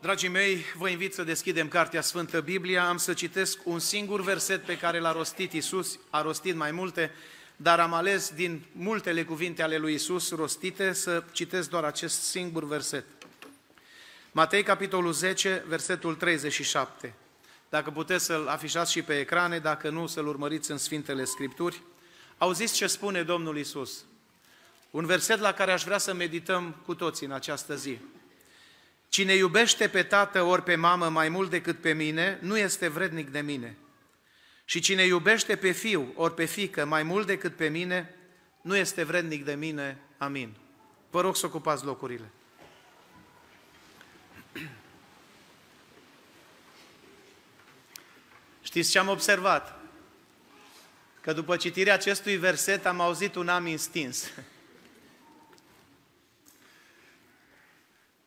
Dragii mei, vă invit să deschidem Cartea Sfântă Biblia. Am să citesc un singur verset pe care l-a rostit Isus, a rostit mai multe, dar am ales din multele cuvinte ale lui Isus rostite să citesc doar acest singur verset. Matei, capitolul 10, versetul 37. Dacă puteți să-l afișați și pe ecrane, dacă nu, să-l urmăriți în Sfintele Scripturi. Auziți ce spune Domnul Isus? Un verset la care aș vrea să medităm cu toții în această zi. Cine iubește pe tată ori pe mamă mai mult decât pe mine, nu este vrednic de mine. Și cine iubește pe fiu ori pe fică mai mult decât pe mine, nu este vrednic de mine. Amin. Vă rog să ocupați locurile. Știți ce am observat? Că după citirea acestui verset am auzit un amin stins.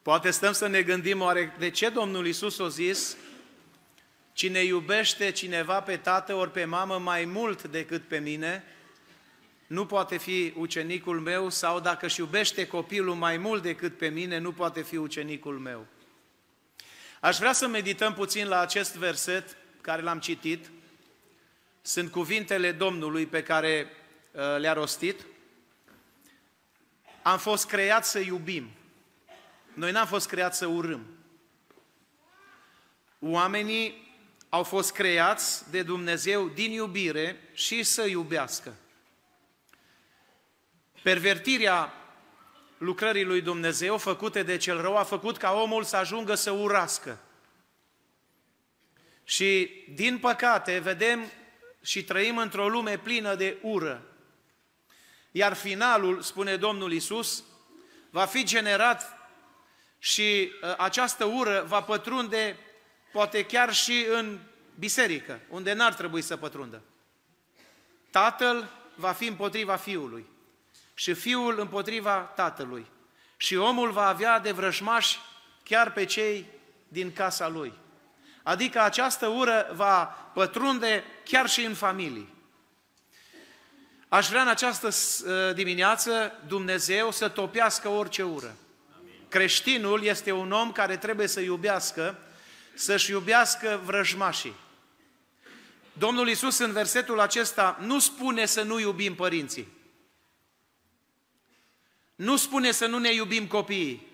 Poate stăm să ne gândim oare de ce Domnul Isus a zis Cine iubește cineva pe tată ori pe mamă mai mult decât pe mine, nu poate fi ucenicul meu sau dacă își iubește copilul mai mult decât pe mine, nu poate fi ucenicul meu. Aș vrea să medităm puțin la acest verset care l-am citit. Sunt cuvintele Domnului pe care uh, le-a rostit. Am fost creat să iubim. Noi n-am fost creați să urâm. Oamenii au fost creați de Dumnezeu din iubire și să iubească. Pervertirea lucrării lui Dumnezeu făcute de cel rău a făcut ca omul să ajungă să urască. Și, din păcate, vedem și trăim într-o lume plină de ură. Iar finalul, spune Domnul Isus, va fi generat și uh, această ură va pătrunde poate chiar și în biserică, unde n-ar trebui să pătrundă. Tatăl va fi împotriva fiului și fiul împotriva tatălui. Și omul va avea de vrăjmași chiar pe cei din casa lui. Adică această ură va pătrunde chiar și în familii. Aș vrea în această uh, dimineață Dumnezeu să topească orice ură. Creștinul este un om care trebuie să iubească, să-și iubească vrăjmașii. Domnul Isus în versetul acesta nu spune să nu iubim părinții. nu spune să nu ne iubim copiii,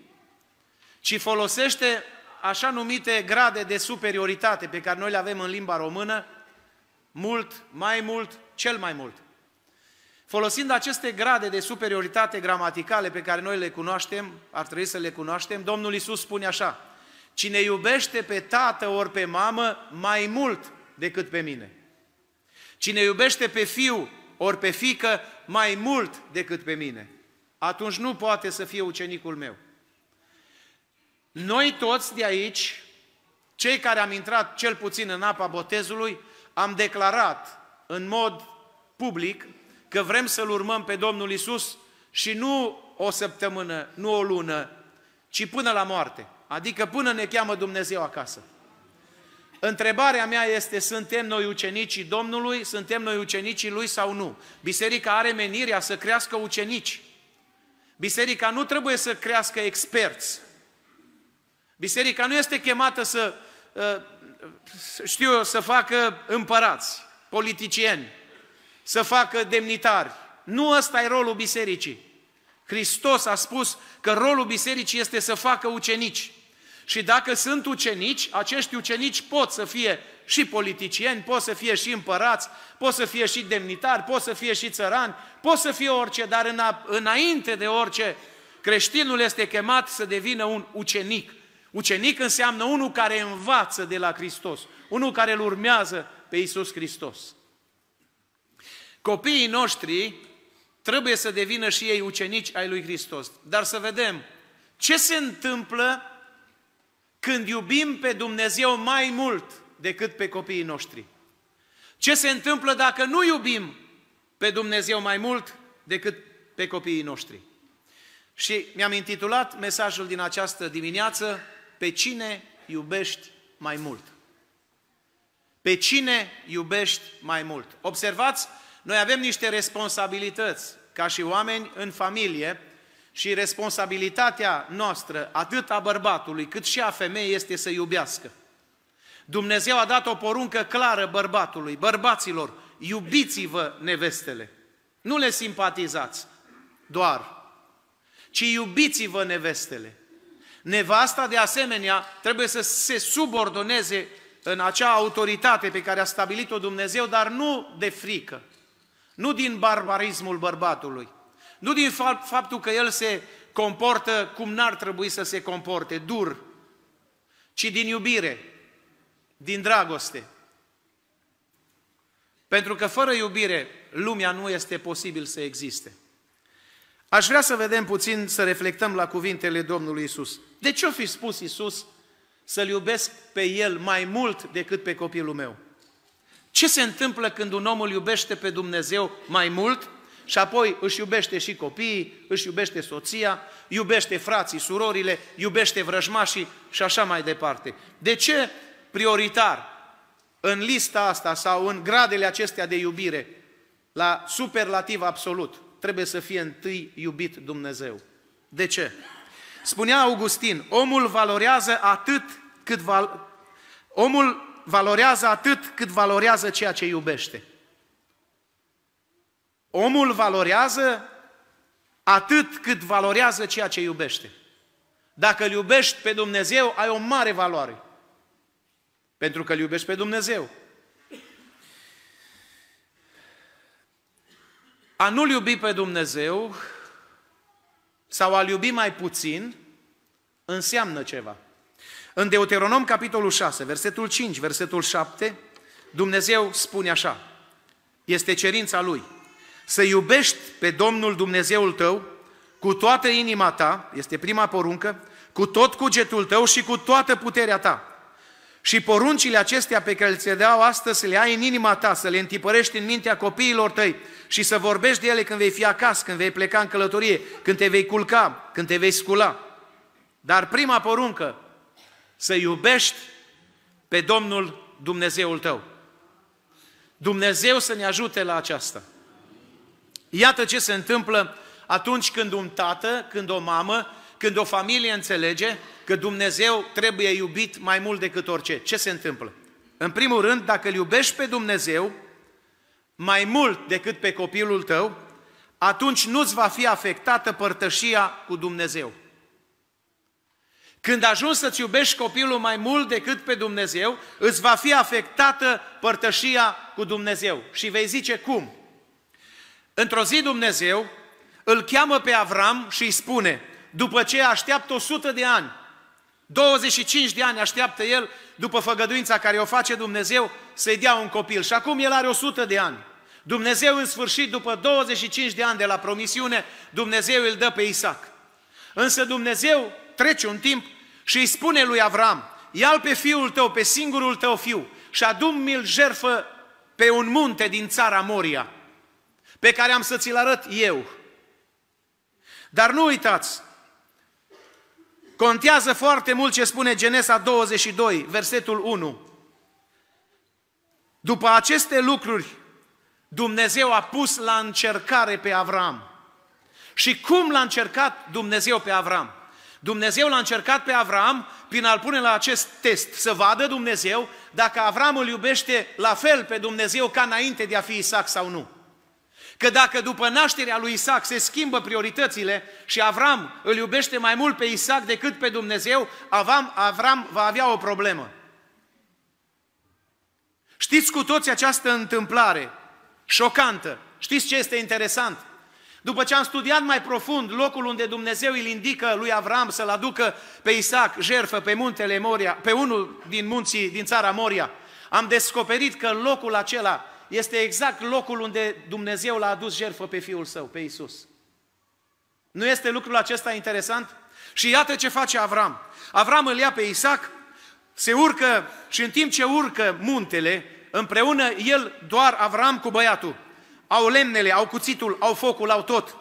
ci folosește așa numite grade de superioritate pe care noi le avem în limba română, mult, mai mult, cel mai mult. Folosind aceste grade de superioritate gramaticale pe care noi le cunoaștem, ar trebui să le cunoaștem, Domnul Isus spune așa, cine iubește pe tată ori pe mamă mai mult decât pe mine. Cine iubește pe fiu ori pe fică mai mult decât pe mine, atunci nu poate să fie ucenicul meu. Noi toți de aici, cei care am intrat cel puțin în apa botezului, am declarat în mod public că vrem să-L urmăm pe Domnul Isus și nu o săptămână, nu o lună, ci până la moarte. Adică până ne cheamă Dumnezeu acasă. Întrebarea mea este, suntem noi ucenicii Domnului, suntem noi ucenicii Lui sau nu? Biserica are menirea să crească ucenici. Biserica nu trebuie să crească experți. Biserica nu este chemată să, uh, știu eu, să facă împărați, politicieni, să facă demnitari. Nu ăsta e rolul bisericii. Hristos a spus că rolul bisericii este să facă ucenici. Și dacă sunt ucenici, acești ucenici pot să fie și politicieni, pot să fie și împărați, pot să fie și demnitari, pot să fie și țărani, pot să fie orice, dar înainte de orice, creștinul este chemat să devină un ucenic. Ucenic înseamnă unul care învață de la Hristos, unul care îl urmează pe Iisus Hristos. Copiii noștri trebuie să devină și ei ucenici ai lui Hristos. Dar să vedem ce se întâmplă când iubim pe Dumnezeu mai mult decât pe copiii noștri. Ce se întâmplă dacă nu iubim pe Dumnezeu mai mult decât pe copiii noștri? Și mi-am intitulat mesajul din această dimineață, Pe cine iubești mai mult? Pe cine iubești mai mult? Observați, noi avem niște responsabilități ca și oameni în familie și responsabilitatea noastră, atât a bărbatului cât și a femeii, este să iubească. Dumnezeu a dat o poruncă clară bărbatului, bărbaților, iubiți-vă nevestele. Nu le simpatizați doar, ci iubiți-vă nevestele. Nevasta, de asemenea, trebuie să se subordoneze în acea autoritate pe care a stabilit-o Dumnezeu, dar nu de frică, nu din barbarismul bărbatului, nu din faptul că el se comportă cum n-ar trebui să se comporte, dur, ci din iubire, din dragoste. Pentru că fără iubire, lumea nu este posibil să existe. Aș vrea să vedem puțin, să reflectăm la cuvintele Domnului Isus. De ce o fi spus Isus să-L iubesc pe El mai mult decât pe copilul meu? Ce se întâmplă când un om îl iubește pe Dumnezeu mai mult și apoi își iubește și copiii, își iubește soția, iubește frații, surorile, iubește vrăjmașii și așa mai departe. De ce prioritar în lista asta sau în gradele acestea de iubire, la superlativ absolut, trebuie să fie întâi iubit Dumnezeu? De ce? Spunea Augustin, omul valorează atât cât val... omul valorează atât cât valorează ceea ce iubește. Omul valorează atât cât valorează ceea ce iubește. Dacă îl iubești pe Dumnezeu, ai o mare valoare. Pentru că îl iubești pe Dumnezeu. A nu-L iubi pe Dumnezeu sau a-L iubi mai puțin înseamnă ceva. În Deuteronom, capitolul 6, versetul 5, versetul 7, Dumnezeu spune așa, este cerința Lui, să iubești pe Domnul Dumnezeul tău cu toată inima ta, este prima poruncă, cu tot cugetul tău și cu toată puterea ta. Și poruncile acestea pe care ți le dau astăzi să le ai în inima ta, să le întipărești în mintea copiilor tăi și să vorbești de ele când vei fi acasă, când vei pleca în călătorie, când te vei culca, când te vei scula. Dar prima poruncă, să iubești pe Domnul Dumnezeul tău. Dumnezeu să ne ajute la aceasta. Iată ce se întâmplă atunci când un tată, când o mamă, când o familie înțelege că Dumnezeu trebuie iubit mai mult decât orice. Ce se întâmplă? În primul rând, dacă îl iubești pe Dumnezeu mai mult decât pe copilul tău, atunci nu-ți va fi afectată părtășia cu Dumnezeu. Când ajungi să-ți iubești copilul mai mult decât pe Dumnezeu, îți va fi afectată părtășia cu Dumnezeu. Și vei zice cum? Într-o zi Dumnezeu îl cheamă pe Avram și îi spune, după ce așteaptă 100 de ani, 25 de ani așteaptă el, după făgăduința care o face Dumnezeu, să-i dea un copil. Și acum el are 100 de ani. Dumnezeu în sfârșit, după 25 de ani de la promisiune, Dumnezeu îl dă pe Isaac. Însă Dumnezeu trece un timp și îi spune lui Avram, ia pe fiul tău, pe singurul tău fiu și adu-mi-l jerfă pe un munte din țara Moria, pe care am să ți-l arăt eu. Dar nu uitați, contează foarte mult ce spune Genesa 22, versetul 1. După aceste lucruri, Dumnezeu a pus la încercare pe Avram. Și cum l-a încercat Dumnezeu pe Avram? Dumnezeu l-a încercat pe Avram prin a-l pune la acest test, să vadă Dumnezeu dacă Avram îl iubește la fel pe Dumnezeu ca înainte de a fi Isaac sau nu. Că dacă după nașterea lui Isaac se schimbă prioritățile și Avram îl iubește mai mult pe Isaac decât pe Dumnezeu, Avram, Avram va avea o problemă. Știți cu toți această întâmplare șocantă. Știți ce este interesant? După ce am studiat mai profund locul unde Dumnezeu îl indică lui Avram să-l aducă pe Isaac jerfă pe muntele Moria, pe unul din munții din țara Moria, am descoperit că locul acela este exact locul unde Dumnezeu l-a adus jertfă pe Fiul Său, pe Isus. Nu este lucrul acesta interesant? Și iată ce face Avram. Avram îl ia pe Isaac, se urcă și în timp ce urcă muntele, împreună el doar Avram cu băiatul. Au lemnele, au cuțitul, au focul, au tot.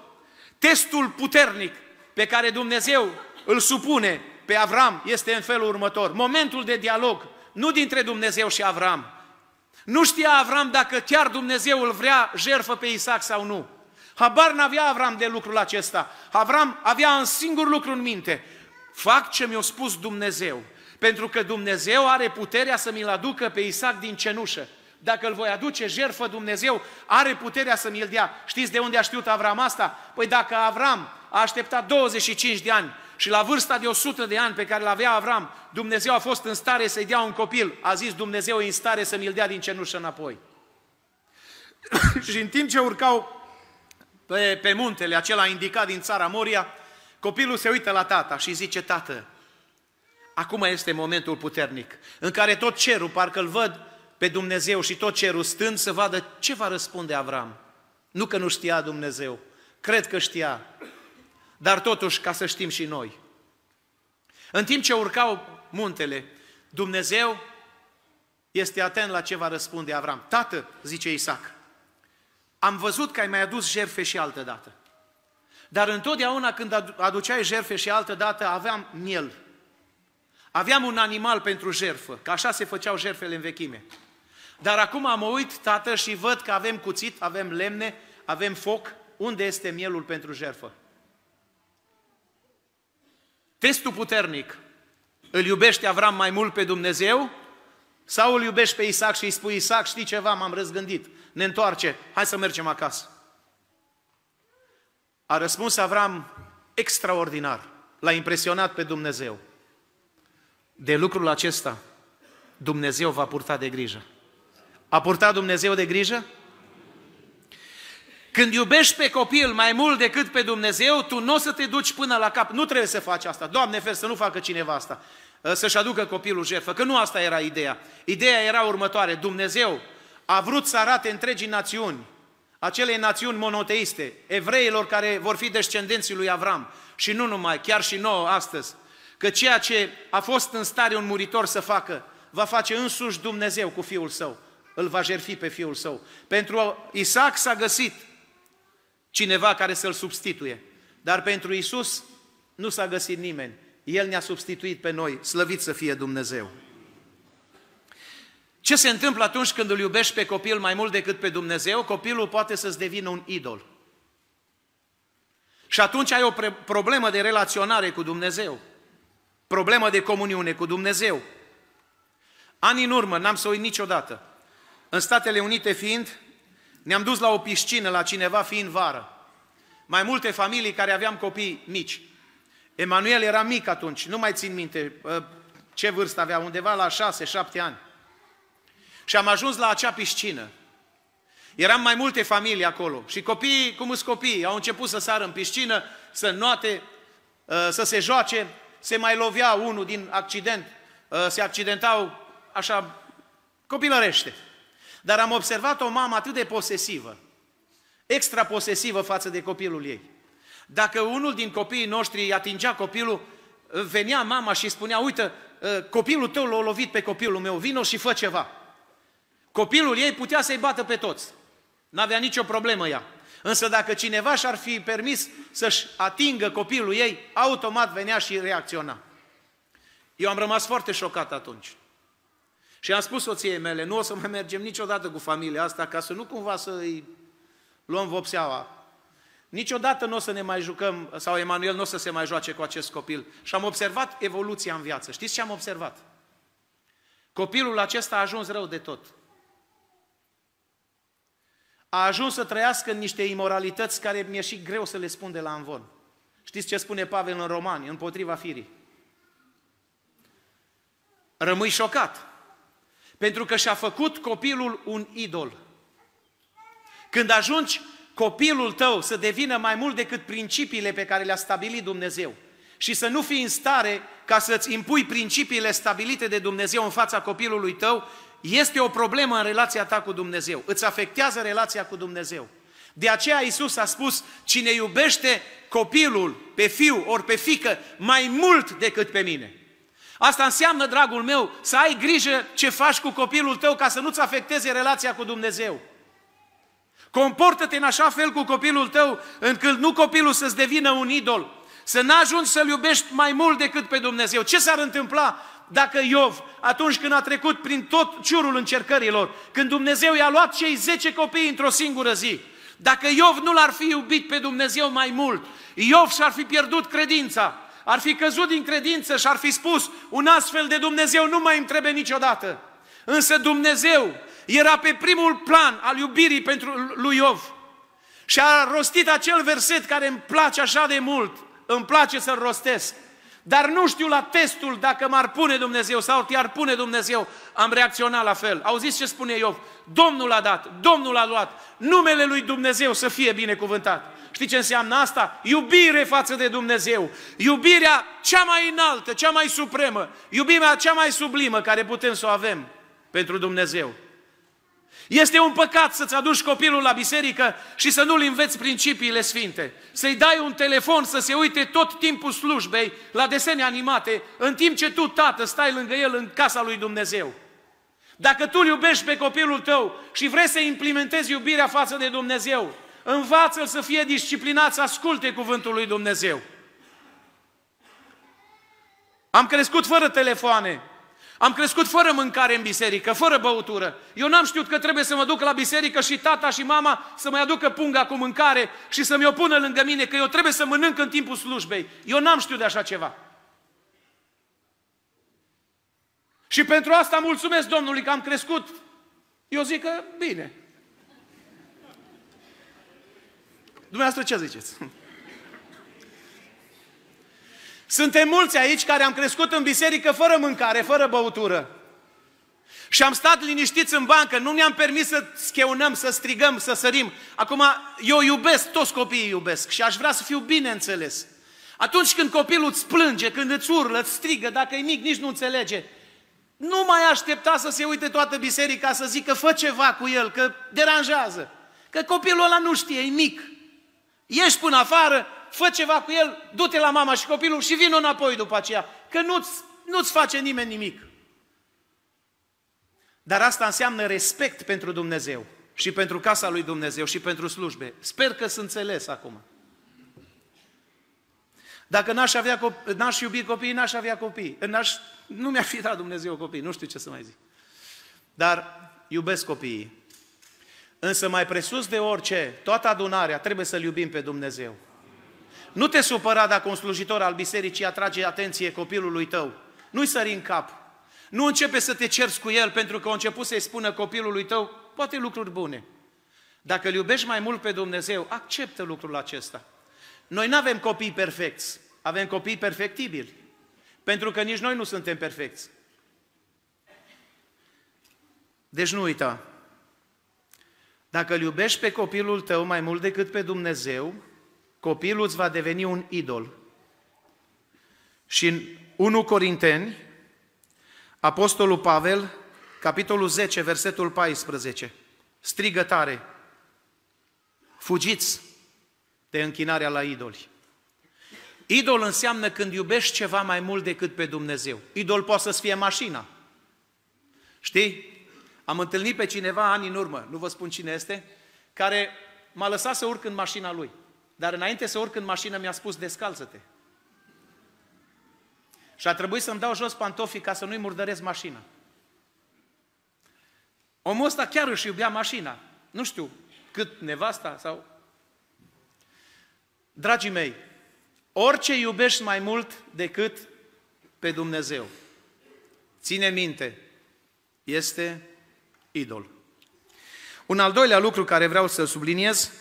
Testul puternic pe care Dumnezeu îl supune pe Avram este în felul următor. Momentul de dialog, nu dintre Dumnezeu și Avram, nu știa Avram dacă chiar Dumnezeu îl vrea jerfă pe Isaac sau nu. Habar n-avea Avram de lucrul acesta. Avram avea un singur lucru în minte. Fac ce mi-a spus Dumnezeu. Pentru că Dumnezeu are puterea să mi-l aducă pe Isaac din cenușă. Dacă îl voi aduce jerfă, Dumnezeu are puterea să mi-l dea. Știți de unde a știut Avram asta? Păi dacă Avram a așteptat 25 de ani și la vârsta de 100 de ani pe care l-avea Avram, Dumnezeu a fost în stare să-i dea un copil. A zis Dumnezeu e în stare să mi-l dea din cenușă înapoi. și în timp ce urcau pe, pe muntele acela indicat din țara Moria, copilul se uită la tata și zice, tată, acum este momentul puternic, în care tot cerul, parcă îl văd pe Dumnezeu și tot cerul stând să vadă ce va răspunde Avram. Nu că nu știa Dumnezeu, cred că știa, dar totuși ca să știm și noi. În timp ce urcau muntele, Dumnezeu este atent la ce va răspunde Avram. Tată, zice Isaac, am văzut că ai mai adus jerfe și altă dată. Dar întotdeauna când aduceai jerfe și altă dată, aveam miel. Aveam un animal pentru jerfă, că așa se făceau jerfele în vechime. Dar acum mă uit, tată, și văd că avem cuțit, avem lemne, avem foc. Unde este mielul pentru jerfă? Testul puternic. Îl iubește Avram mai mult pe Dumnezeu sau îl iubești pe Isaac și îi spui, Isaac, știi ceva, m-am răzgândit, ne întoarce, hai să mergem acasă. A răspuns Avram extraordinar, l-a impresionat pe Dumnezeu. De lucrul acesta, Dumnezeu va purta de grijă. A purtat Dumnezeu de grijă? Când iubești pe copil mai mult decât pe Dumnezeu, tu nu o să te duci până la cap. Nu trebuie să faci asta. Doamne, fer să nu facă cineva asta. Ă, să-și aducă copilul jertfă. Că nu asta era ideea. Ideea era următoare. Dumnezeu a vrut să arate întregii națiuni, acele națiuni monoteiste, evreilor care vor fi descendenții lui Avram. Și nu numai, chiar și nouă astăzi. Că ceea ce a fost în stare un muritor să facă, va face însuși Dumnezeu cu Fiul Său. Îl va jerfi pe Fiul Său. Pentru Isaac s-a găsit cineva care să-l substituie. Dar pentru Isus nu s-a găsit nimeni. El ne-a substituit pe noi, slăvit să fie Dumnezeu. Ce se întâmplă atunci când îl iubești pe copil mai mult decât pe Dumnezeu? Copilul poate să-ți devină un idol. Și atunci ai o problemă de relaționare cu Dumnezeu. Problemă de comuniune cu Dumnezeu. Ani în urmă, n-am să uit niciodată, în Statele Unite fiind, ne-am dus la o piscină la cineva fiind vară. mai multe familii care aveam copii mici. Emanuel era mic atunci, nu mai țin minte ce vârstă avea, undeva la 6-7 ani. Și am ajuns la acea piscină. Eram mai multe familii acolo și copiii, cum sunt copiii, au început să sară în piscină, să noate, uh, să se joace, se mai lovea unul din accident, uh, se accidentau așa copilărește. Dar am observat o mamă atât de posesivă, extra posesivă față de copilul ei. Dacă unul din copiii noștri îi atingea copilul, venea mama și spunea, uite, uh, copilul tău l-a lovit pe copilul meu, vino și fă ceva. Copilul ei putea să-i bată pe toți. N-avea nicio problemă ea. Însă dacă cineva și-ar fi permis să-și atingă copilul ei, automat venea și reacționa. Eu am rămas foarte șocat atunci. Și am spus soției mele, nu o să mai mergem niciodată cu familia asta, ca să nu cumva să îi luăm vopseaua. Niciodată nu o să ne mai jucăm, sau Emanuel nu o să se mai joace cu acest copil. Și am observat evoluția în viață. Știți ce am observat? Copilul acesta a ajuns rău de tot a ajuns să trăiască în niște imoralități care mi-e și greu să le spun de la învon. Știți ce spune Pavel în Romani, împotriva firii? Rămâi șocat, pentru că și-a făcut copilul un idol. Când ajungi copilul tău să devină mai mult decât principiile pe care le-a stabilit Dumnezeu și să nu fii în stare ca să-ți impui principiile stabilite de Dumnezeu în fața copilului tău, este o problemă în relația ta cu Dumnezeu. Îți afectează relația cu Dumnezeu. De aceea Isus a spus, cine iubește copilul pe fiu ori pe fică mai mult decât pe mine. Asta înseamnă, dragul meu, să ai grijă ce faci cu copilul tău ca să nu-ți afecteze relația cu Dumnezeu. Comportă-te în așa fel cu copilul tău încât nu copilul să-ți devină un idol, să n-ajungi să-L iubești mai mult decât pe Dumnezeu. Ce s-ar întâmpla dacă Iov, atunci când a trecut prin tot ciurul încercărilor, când Dumnezeu i-a luat cei 10 copii într-o singură zi, dacă Iov nu l-ar fi iubit pe Dumnezeu mai mult, Iov și-ar fi pierdut credința, ar fi căzut din credință și ar fi spus, un astfel de Dumnezeu nu mai îmi trebuie niciodată. Însă Dumnezeu era pe primul plan al iubirii pentru lui Iov și a rostit acel verset care îmi place așa de mult, îmi place să-l rostesc. Dar nu știu la testul dacă m-ar pune Dumnezeu sau te-ar pune Dumnezeu, am reacționat la fel. Auziți ce spune Iov? Domnul a dat, Domnul a luat, numele lui Dumnezeu să fie binecuvântat. Știi ce înseamnă asta? Iubire față de Dumnezeu. Iubirea cea mai înaltă, cea mai supremă, iubirea cea mai sublimă care putem să o avem pentru Dumnezeu. Este un păcat să-ți aduci copilul la biserică și să nu-l înveți principiile sfinte. Să-i dai un telefon să se uite tot timpul slujbei la desene animate, în timp ce tu, tată, stai lângă el în casa lui Dumnezeu. Dacă tu îl iubești pe copilul tău și vrei să implementezi iubirea față de Dumnezeu, învață-l să fie disciplinat, să asculte cuvântul lui Dumnezeu. Am crescut fără telefoane, am crescut fără mâncare în biserică, fără băutură. Eu n-am știut că trebuie să mă duc la biserică și tata și mama să mă aducă punga cu mâncare și să mi-o pună lângă mine, că eu trebuie să mănânc în timpul slujbei. Eu n-am știut de așa ceva. Și pentru asta mulțumesc Domnului că am crescut. Eu zic că bine. Dumneavoastră ce ziceți? Suntem mulți aici care am crescut în biserică fără mâncare, fără băutură. Și am stat liniștiți în bancă, nu ne-am permis să scheunăm, să strigăm, să sărim. Acum, eu iubesc, toți copiii iubesc și aș vrea să fiu bine înțeles. Atunci când copilul îți plânge, când îți urlă, îți strigă, dacă e mic, nici nu înțelege, nu mai aștepta să se uite toată biserica să zică fă ceva cu el, că deranjează. Că copilul ăla nu știe, e mic. Ieși până afară, fă ceva cu el, du-te la mama și copilul și vină înapoi după aceea, că nu-ți, nu-ți face nimeni nimic. Dar asta înseamnă respect pentru Dumnezeu și pentru casa lui Dumnezeu și pentru slujbe. Sper că sunt înțeles acum. Dacă n-aș, avea copii, n-aș iubi copiii, n-aș avea copii. N-aș, nu mi-ar fi dat Dumnezeu copii, nu știu ce să mai zic. Dar iubesc copiii. Însă mai presus de orice, toată adunarea trebuie să-L iubim pe Dumnezeu. Nu te supăra dacă un slujitor al bisericii atrage atenție copilului tău. Nu-i sări în cap. Nu începe să te cerți cu el pentru că a început să-i spună copilului tău poate lucruri bune. Dacă îl iubești mai mult pe Dumnezeu, acceptă lucrul acesta. Noi nu avem copii perfecți, avem copii perfectibili. Pentru că nici noi nu suntem perfecți. Deci nu uita, dacă îl iubești pe copilul tău mai mult decât pe Dumnezeu, copilul îți va deveni un idol. Și în 1 Corinteni, Apostolul Pavel, capitolul 10, versetul 14, strigă tare, fugiți de închinarea la idoli. Idol înseamnă când iubești ceva mai mult decât pe Dumnezeu. Idol poate să fie mașina. Știi? Am întâlnit pe cineva ani în urmă, nu vă spun cine este, care m-a lăsat să urc în mașina lui. Dar înainte să urc în mașină mi-a spus descalță-te. Și a trebuit să-mi dau jos pantofii ca să nu-i murdăresc mașina. Omul ăsta chiar își iubea mașina. Nu știu cât nevasta sau... Dragii mei, orice iubești mai mult decât pe Dumnezeu, ține minte, este idol. Un al doilea lucru care vreau să subliniez,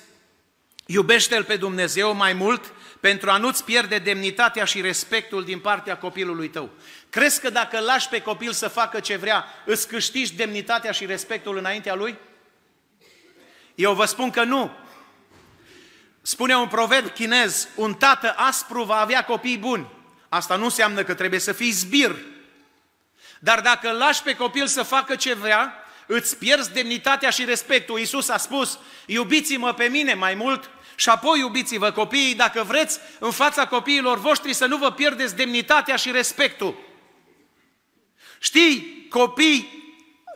iubește-L pe Dumnezeu mai mult pentru a nu-ți pierde demnitatea și respectul din partea copilului tău. Crezi că dacă lași pe copil să facă ce vrea, îți câștigi demnitatea și respectul înaintea lui? Eu vă spun că nu. Spune un proverb chinez, un tată aspru va avea copii buni. Asta nu înseamnă că trebuie să fii zbir. Dar dacă lași pe copil să facă ce vrea, îți pierzi demnitatea și respectul. Iisus a spus, iubiți-mă pe mine mai mult și apoi iubiți-vă copiii, dacă vreți, în fața copiilor voștri să nu vă pierdeți demnitatea și respectul. Știi, copii,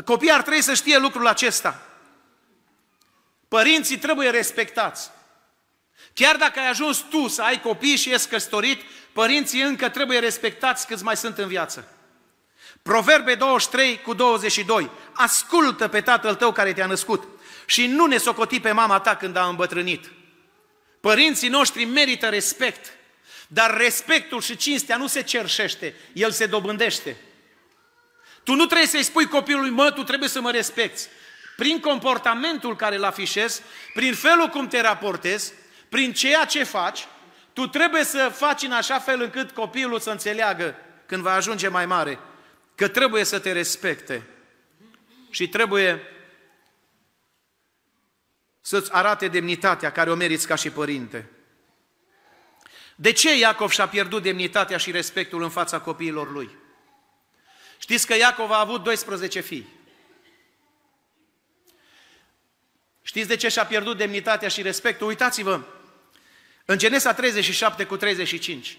copiii ar trebui să știe lucrul acesta. Părinții trebuie respectați. Chiar dacă ai ajuns tu să ai copii și ești căsătorit, părinții încă trebuie respectați câți mai sunt în viață. Proverbe 23 cu 22. Ascultă pe tatăl tău care te-a născut și nu ne socoti pe mama ta când a îmbătrânit. Părinții noștri merită respect, dar respectul și cinstea nu se cerșește, el se dobândește. Tu nu trebuie să-i spui copilului, mă, tu trebuie să mă respecti. Prin comportamentul care îl afișezi, prin felul cum te raportezi, prin ceea ce faci, tu trebuie să faci în așa fel încât copilul să înțeleagă când va ajunge mai mare că trebuie să te respecte și trebuie să-ți arate demnitatea care o meriți ca și părinte. De ce Iacov și-a pierdut demnitatea și respectul în fața copiilor lui? Știți că Iacov a avut 12 fii. Știți de ce și-a pierdut demnitatea și respectul? Uitați-vă, în Genesa 37 cu 35.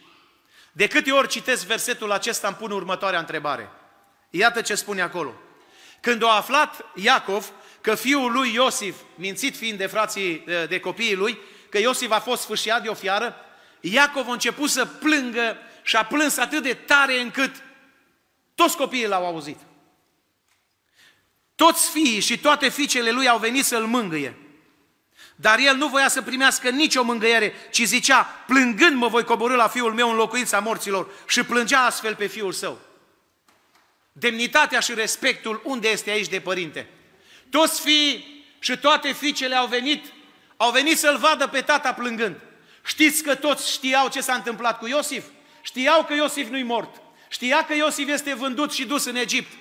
De câte ori citesc versetul acesta, îmi pun următoarea întrebare. Iată ce spune acolo. Când a aflat Iacov că fiul lui Iosif, mințit fiind de frații, de copiii lui, că Iosif a fost sfârșiat de o fiară, Iacov a început să plângă și a plâns atât de tare încât toți copiii l-au auzit. Toți fiii și toate fiicele lui au venit să-l mângâie. Dar el nu voia să primească nicio mângâiere, ci zicea, plângând mă voi coborâ la fiul meu în locuința morților și plângea astfel pe fiul său. Demnitatea și respectul unde este aici de părinte? Toți fii și toate fiicele au venit, au venit să-l vadă pe tata plângând. Știți că toți știau ce s-a întâmplat cu Iosif? Știau că Iosif nu-i mort. Știa că Iosif este vândut și dus în Egipt.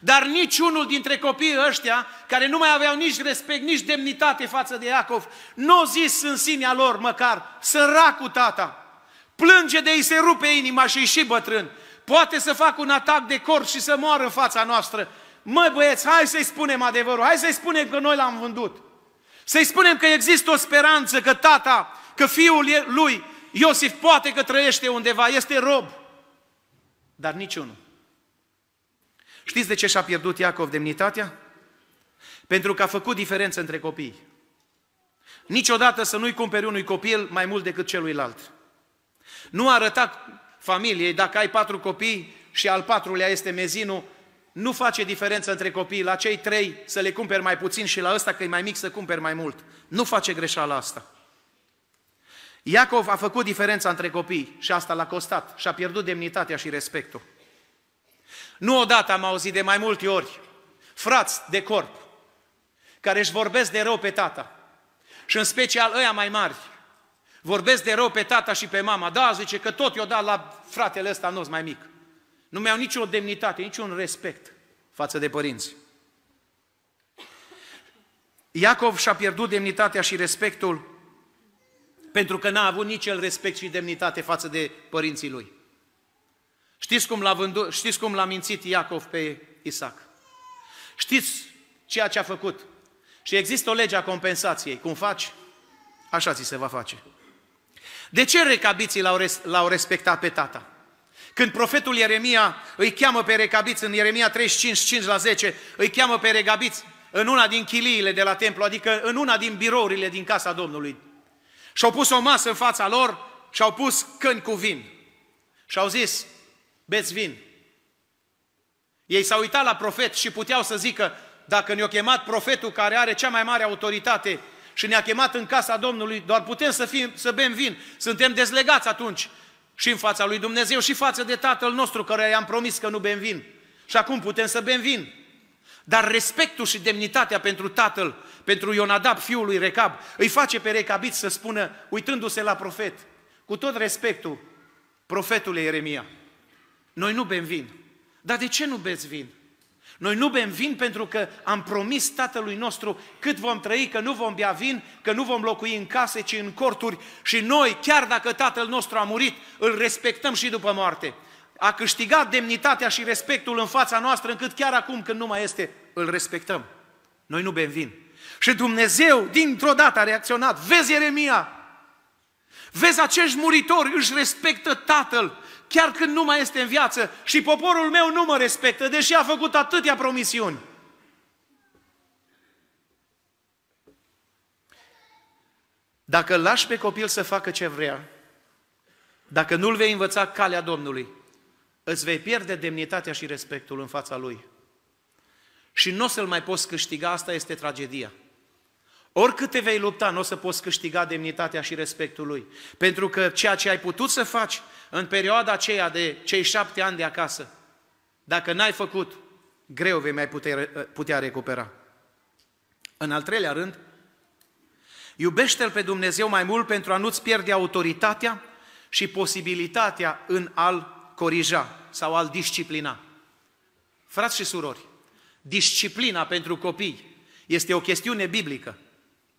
Dar niciunul dintre copiii ăștia, care nu mai aveau nici respect, nici demnitate față de Iacov, nu au zis în sinea lor măcar, săracul tata, plânge de ei se rupe inima și și bătrân, poate să facă un atac de cor și să moară în fața noastră. Măi băieți, hai să-i spunem adevărul, hai să-i spunem că noi l-am vândut. Să-i spunem că există o speranță, că tata, că fiul lui, Iosif, poate că trăiește undeva, este rob. Dar niciunul. Știți de ce și-a pierdut Iacov demnitatea? Pentru că a făcut diferență între copii. Niciodată să nu-i cumperi unui copil mai mult decât celuilalt. Nu arăta familiei, dacă ai patru copii și al patrulea este mezinul, nu face diferență între copii, la cei trei să le cumperi mai puțin și la ăsta că e mai mic să cumperi mai mult. Nu face greșeala asta. Iacov a făcut diferența între copii și asta l-a costat și a pierdut demnitatea și respectul. Nu odată am auzit de mai multe ori frați de corp care își vorbesc de rău pe tata și în special ăia mai mari Vorbesc de rău pe tata și pe mama. Da, zice că tot i-o dat la fratele ăsta nostru mai mic. Nu mi-au nicio demnitate, niciun respect față de părinți. Iacov și-a pierdut demnitatea și respectul pentru că n-a avut nici el respect și demnitate față de părinții lui. Știți cum l-a, vândut, știți cum l-a mințit Iacov pe Isaac? Știți ceea ce a făcut? Și există o lege a compensației. Cum faci? Așa ți se va face. De ce recabiții l-au, res, l-au respectat pe tata? Când profetul Ieremia îi cheamă pe recabiți în Ieremia 35, 5 la 10, îi cheamă pe recabiți în una din chiliile de la templu, adică în una din birourile din casa Domnului. Și-au pus o masă în fața lor și au pus căni cu vin. Și au zis, beți vin. Ei s-au uitat la profet și puteau să zică, dacă ne-a chemat profetul care are cea mai mare autoritate și ne-a chemat în casa Domnului, doar putem să, fim, să bem vin, suntem dezlegați atunci și în fața lui Dumnezeu și față de Tatăl nostru care i-am promis că nu bem vin. Și acum putem să bem vin. Dar respectul și demnitatea pentru tatăl, pentru Ionadab, fiul lui Recab, îi face pe Recabit să spună, uitându-se la profet, cu tot respectul, profetul Ieremia, noi nu bem vin. Dar de ce nu beți vin? Noi nu bem vin pentru că am promis tatălui nostru cât vom trăi, că nu vom bea vin, că nu vom locui în case, ci în corturi și noi, chiar dacă tatăl nostru a murit, îl respectăm și după moarte a câștigat demnitatea și respectul în fața noastră, încât chiar acum când nu mai este, îl respectăm. Noi nu bem vin. Și Dumnezeu, dintr-o dată, a reacționat. Vezi, Ieremia, vezi, acești muritori își respectă Tatăl, chiar când nu mai este în viață și poporul meu nu mă respectă, deși a făcut atâtea promisiuni. Dacă îl lași pe copil să facă ce vrea, dacă nu-l vei învăța calea Domnului, îți vei pierde demnitatea și respectul în fața Lui. Și nu o să-L mai poți câștiga, asta este tragedia. Oricât te vei lupta, nu o să poți câștiga demnitatea și respectul Lui. Pentru că ceea ce ai putut să faci în perioada aceea de cei șapte ani de acasă, dacă n-ai făcut, greu vei mai putea, putea recupera. În al treilea rând, iubește-L pe Dumnezeu mai mult pentru a nu-ți pierde autoritatea și posibilitatea în al corija sau al disciplina. Frați și surori, disciplina pentru copii este o chestiune biblică.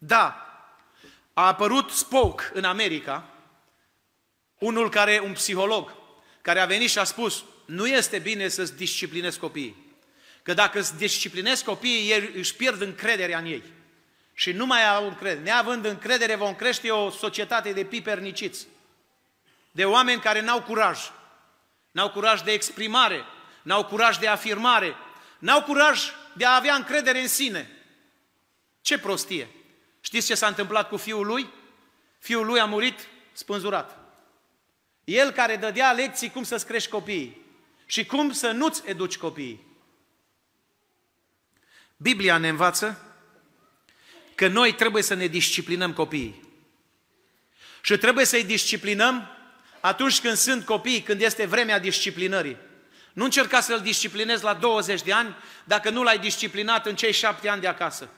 Da, a apărut Spoke în America, unul care, un psiholog, care a venit și a spus, nu este bine să-ți disciplinezi copiii. Că dacă îți disciplinezi copiii, ei își pierd încrederea în ei. Și nu mai au încredere. Neavând încredere, vom crește o societate de piperniciți. De oameni care n-au curaj n-au curaj de exprimare, n-au curaj de afirmare, n-au curaj de a avea încredere în sine. Ce prostie! Știți ce s-a întâmplat cu fiul lui? Fiul lui a murit spânzurat. El care dădea lecții cum să-ți crești copiii și cum să nu-ți educi copiii. Biblia ne învață că noi trebuie să ne disciplinăm copiii. Și trebuie să-i disciplinăm atunci când sunt copii, când este vremea disciplinării. Nu încerca să-l disciplinezi la 20 de ani dacă nu l-ai disciplinat în cei șapte ani de acasă.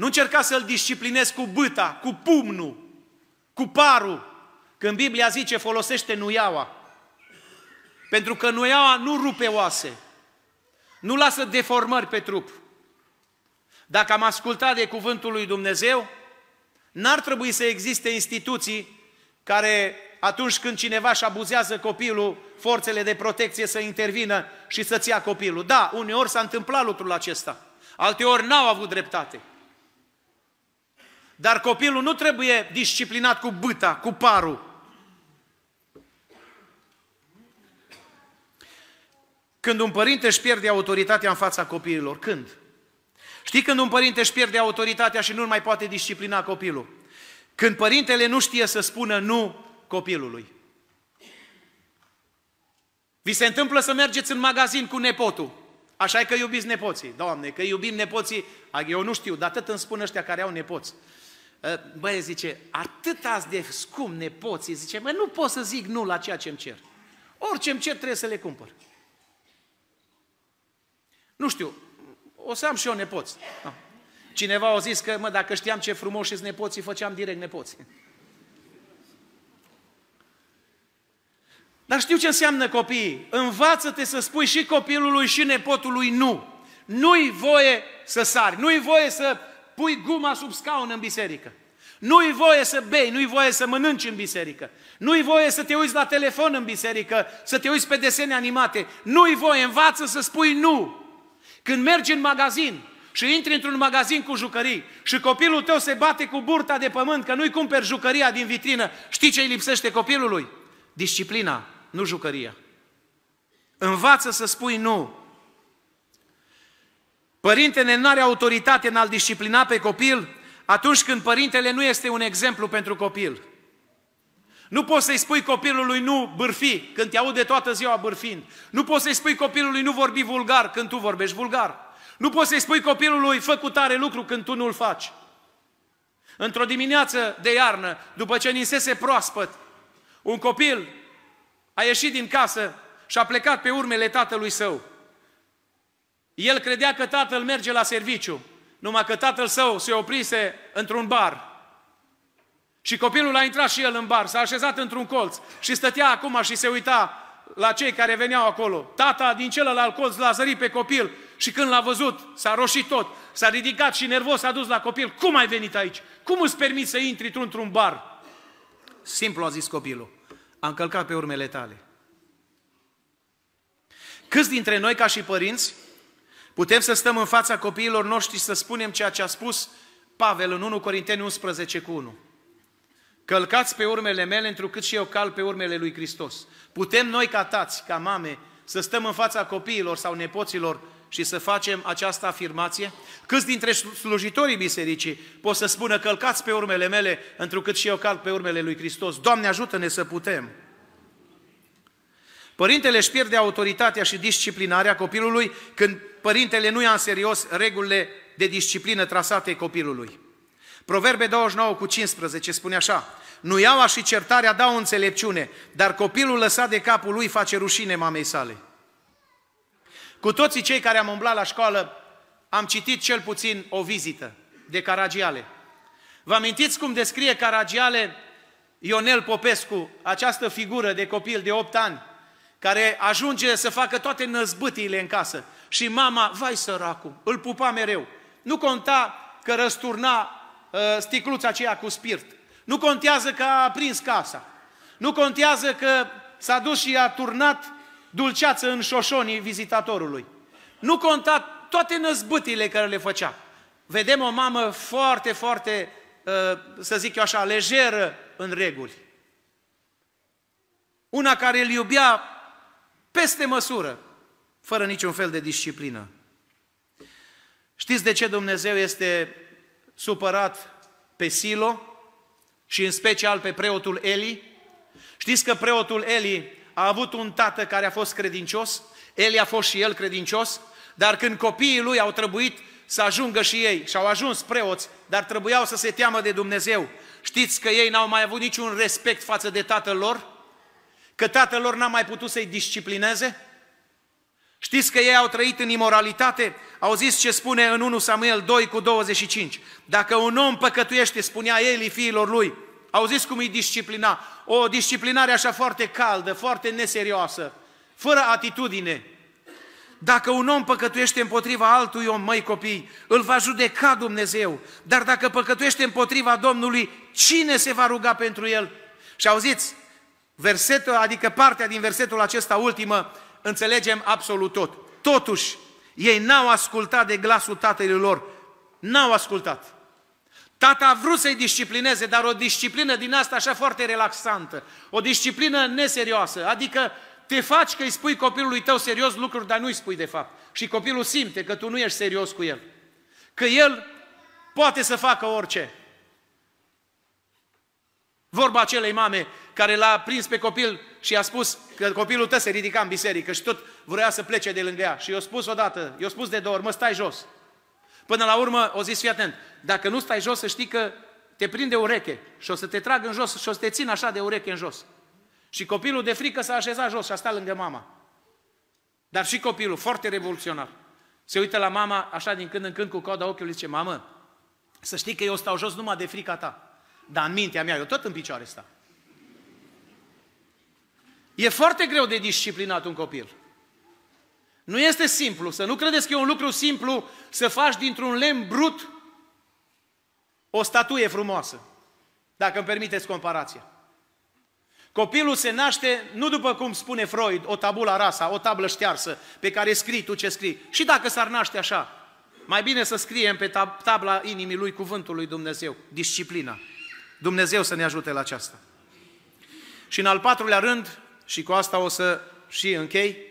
Nu încerca să-l disciplinezi cu băta, cu pumnul, cu parul, când Biblia zice folosește nuiaua. Pentru că nuiaua nu rupe oase, nu lasă deformări pe trup. Dacă am ascultat de cuvântul lui Dumnezeu, n-ar trebui să existe instituții care atunci când cineva își abuzează copilul, forțele de protecție să intervină și să-ți ia copilul. Da, uneori s-a întâmplat lucrul acesta. Alteori n-au avut dreptate. Dar copilul nu trebuie disciplinat cu băta, cu parul. Când un părinte își pierde autoritatea în fața copiilor, când? Știi când un părinte își pierde autoritatea și nu mai poate disciplina copilul? Când părintele nu știe să spună nu copilului. Vi se întâmplă să mergeți în magazin cu nepotul. Așa e că iubiți nepoții. Doamne, că iubim nepoții, eu nu știu, dar atât îmi spun ăștia care au nepoți. Ă, băi, zice, atât ați de scump nepoții, zice, mă, nu pot să zic nu la ceea ce îmi cer. Orice îmi cer trebuie să le cumpăr. Nu știu, o să am și eu nepoți. Da. Cineva a zis că, mă, dacă știam ce frumos și nepoții, făceam direct nepoții. Dar știu ce înseamnă copiii. Învață-te să spui și copilului și nepotului nu. Nu-i voie să sari, nu-i voie să pui guma sub scaun în biserică. Nu-i voie să bei, nu-i voie să mănânci în biserică. Nu-i voie să te uiți la telefon în biserică, să te uiți pe desene animate. Nu-i voie, învață să spui nu. Când mergi în magazin și intri într-un magazin cu jucării și copilul tău se bate cu burta de pământ că nu-i cumperi jucăria din vitrină, știi ce îi lipsește copilului? Disciplina, nu jucăria. Învață să spui nu. Părintele nu are autoritate în a-l disciplina pe copil atunci când părintele nu este un exemplu pentru copil. Nu poți să-i spui copilului nu bârfi când te aude toată ziua bârfind. Nu poți să-i spui copilului nu vorbi vulgar când tu vorbești vulgar. Nu poți să-i spui copilului fă cu tare lucru când tu nu-l faci. Într-o dimineață de iarnă, după ce ninsese proaspăt, un copil a ieșit din casă și a plecat pe urmele tatălui său. El credea că tatăl merge la serviciu, numai că tatăl său se oprise într-un bar. Și copilul a intrat și el în bar, s-a așezat într-un colț și stătea acum și se uita la cei care veneau acolo. Tata din celălalt colț l-a zărit pe copil și când l-a văzut, s-a roșit tot, s-a ridicat și nervos s-a dus la copil. Cum ai venit aici? Cum îți permiți să intri tu într-un bar? Simplu a zis copilul. Am călcat pe urmele tale. Câți dintre noi, ca și părinți, Putem să stăm în fața copiilor noștri și să spunem ceea ce a spus Pavel în 1 Corinteni 11 cu 1. Călcați pe urmele mele, întrucât și eu cal pe urmele lui Hristos. Putem noi ca tați, ca mame, să stăm în fața copiilor sau nepoților și să facem această afirmație? Câți dintre slujitorii bisericii pot să spună călcați pe urmele mele, întrucât și eu cal pe urmele lui Hristos? Doamne ajută-ne să putem! Părintele își pierde autoritatea și disciplinarea copilului când părintele nu ia în serios regulile de disciplină trasate copilului. Proverbe 29 cu 15 spune așa, Nu iaua și certarea dau înțelepciune, dar copilul lăsat de capul lui face rușine mamei sale. Cu toții cei care am umblat la școală, am citit cel puțin o vizită de Caragiale. Vă amintiți cum descrie Caragiale Ionel Popescu, această figură de copil de 8 ani, care ajunge să facă toate năzbâtiile în casă. Și mama, vai săracul, îl pupa mereu. Nu conta că răsturna uh, sticluța aceea cu spirit. Nu contează că a aprins casa. Nu contează că s-a dus și a turnat dulceață în șoșonii vizitatorului. Nu conta toate năzbâtile care le făcea. Vedem o mamă foarte, foarte, uh, să zic eu așa, lejeră în reguli. Una care îl iubea peste măsură, fără niciun fel de disciplină. Știți de ce Dumnezeu este supărat pe Silo și în special pe preotul Eli? Știți că preotul Eli a avut un tată care a fost credincios, Eli a fost și el credincios, dar când copiii lui au trebuit să ajungă și ei și au ajuns preoți, dar trebuiau să se teamă de Dumnezeu, știți că ei n-au mai avut niciun respect față de tatăl lor? Că tatăl lor n-a mai putut să-i disciplineze? Știți că ei au trăit în imoralitate? Au zis ce spune în 1 Samuel 2 cu 25. Dacă un om păcătuiește, spunea Eli fiilor lui, au zis cum îi disciplina. O disciplinare așa foarte caldă, foarte neserioasă, fără atitudine. Dacă un om păcătuiește împotriva altui om, măi copii, îl va judeca Dumnezeu. Dar dacă păcătuiește împotriva Domnului, cine se va ruga pentru el? Și auziți, versetul, adică partea din versetul acesta ultimă, înțelegem absolut tot. Totuși, ei n-au ascultat de glasul tatălui lor. N-au ascultat. Tata a vrut să-i disciplineze, dar o disciplină din asta așa foarte relaxantă, o disciplină neserioasă, adică te faci că îi spui copilului tău serios lucruri, dar nu-i spui de fapt. Și copilul simte că tu nu ești serios cu el. Că el poate să facă orice. Vorba acelei mame care l-a prins pe copil și a spus că copilul tău se ridica în biserică și tot vrea să plece de lângă ea. Și i-a spus odată, i-a spus de două ori, mă, stai jos. Până la urmă o zis, fii atent, dacă nu stai jos, să știi că te prinde ureche și o să te trag în jos și o să te țin așa de ureche în jos. Și copilul de frică s-a așezat jos și a stat lângă mama. Dar și copilul, foarte revoluționar, se uită la mama așa din când în când cu coada ochiului și zice, mamă, Să știi că eu stau jos numai de frica ta. Dar în mintea mea, eu tot în picioare stau. E foarte greu de disciplinat un copil. Nu este simplu, să nu credeți că e un lucru simplu să faci dintr-un lemn brut o statuie frumoasă, dacă îmi permiteți comparația. Copilul se naște nu după cum spune Freud, o tabula rasa, o tablă ștearsă pe care scrii tu ce scrii. Și dacă s-ar naște așa, mai bine să scriem pe tab- tabla inimii lui cuvântul lui Dumnezeu, disciplina. Dumnezeu să ne ajute la aceasta. Și în al patrulea rând, și cu asta o să și închei,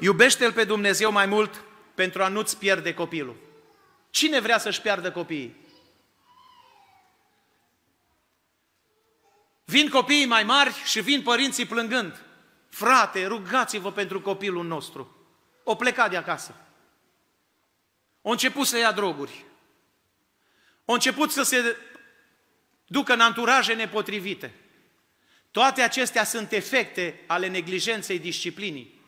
iubește-L pe Dumnezeu mai mult pentru a nu-ți pierde copilul. Cine vrea să-și piardă copiii? Vin copiii mai mari și vin părinții plângând. Frate, rugați-vă pentru copilul nostru. O pleca de acasă. O început să ia droguri. O început să se ducă în anturaje nepotrivite. Toate acestea sunt efecte ale neglijenței disciplinii,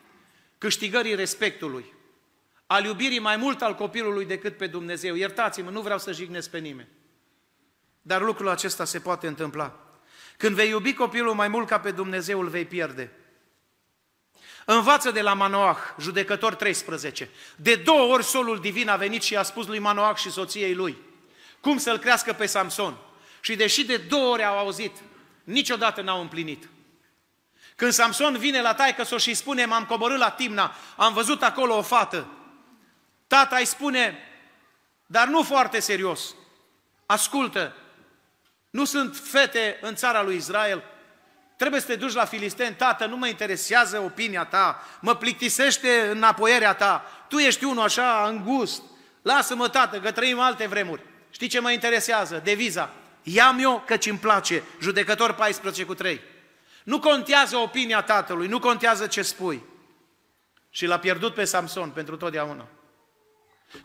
câștigării respectului, al iubirii mai mult al copilului decât pe Dumnezeu. Iertați-mă, nu vreau să jignesc pe nimeni. Dar lucrul acesta se poate întâmpla. Când vei iubi copilul mai mult ca pe Dumnezeu, îl vei pierde. Învață de la Manoah, judecător 13. De două ori solul divin a venit și a spus lui Manoah și soției lui cum să-l crească pe Samson. Și deși de două ori au auzit, niciodată n-au împlinit. Când Samson vine la taică s și spune, m-am coborât la Timna, am văzut acolo o fată. Tata îi spune, dar nu foarte serios, ascultă, nu sunt fete în țara lui Israel? Trebuie să te duci la filisteni, tată, nu mă interesează opinia ta, mă plictisește înapoierea ta, tu ești unul așa îngust, lasă-mă, tată, că trăim alte vremuri. Știi ce mă interesează? Deviza. Ia-mi eu căci îmi place. Judecător 14 cu 3. Nu contează opinia tatălui, nu contează ce spui. Și l-a pierdut pe Samson pentru totdeauna.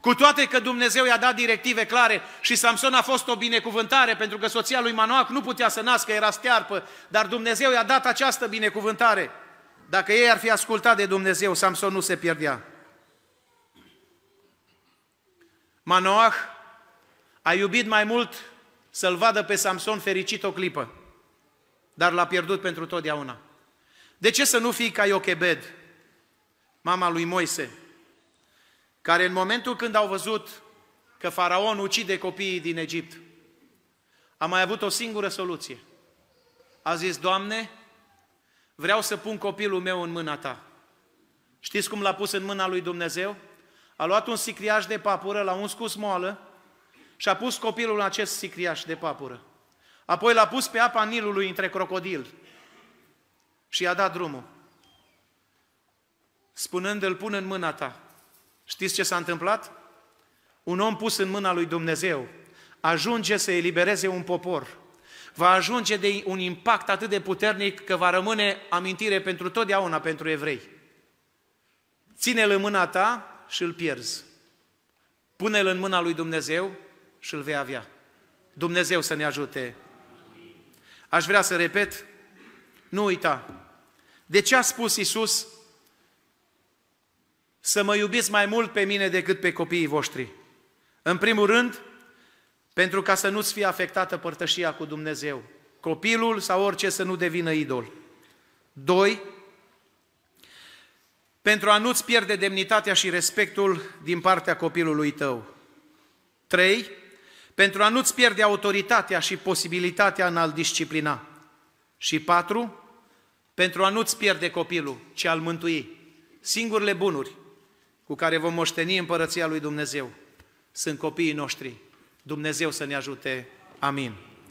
Cu toate că Dumnezeu i-a dat directive clare și Samson a fost o binecuvântare pentru că soția lui Manoac nu putea să nască, era stearpă, dar Dumnezeu i-a dat această binecuvântare. Dacă ei ar fi ascultat de Dumnezeu, Samson nu se pierdea. Manoah a iubit mai mult să-l vadă pe Samson fericit o clipă, dar l-a pierdut pentru totdeauna. De ce să nu fii ca Iochebed, mama lui Moise, care în momentul când au văzut că faraon ucide copiii din Egipt, a mai avut o singură soluție. A zis, Doamne, vreau să pun copilul meu în mâna Ta. Știți cum l-a pus în mâna lui Dumnezeu? A luat un sicriaș de papură, l-a uns cu smoală și a pus copilul în acest sicriaș de papură. Apoi l-a pus pe apa Nilului între crocodil și i-a dat drumul. Spunând, îl pun în mâna ta. Știți ce s-a întâmplat? Un om pus în mâna lui Dumnezeu ajunge să elibereze un popor. Va ajunge de un impact atât de puternic că va rămâne amintire pentru totdeauna pentru evrei. Ține-l în mâna ta și îl pierzi. Pune-l în mâna lui Dumnezeu și îl vei avea. Dumnezeu să ne ajute. Aș vrea să repet, nu uita. De ce a spus Isus să mă iubiți mai mult pe mine decât pe copiii voștri? În primul rând, pentru ca să nu-ți fie afectată părtășia cu Dumnezeu. Copilul sau orice să nu devină idol. Doi, pentru a nu-ți pierde demnitatea și respectul din partea copilului tău. Trei, pentru a nu-ți pierde autoritatea și posibilitatea în a-l disciplina. Și patru, pentru a nu-ți pierde copilul, ci al mântui. Singurele bunuri cu care vom moșteni împărăția lui Dumnezeu sunt copiii noștri. Dumnezeu să ne ajute. Amin.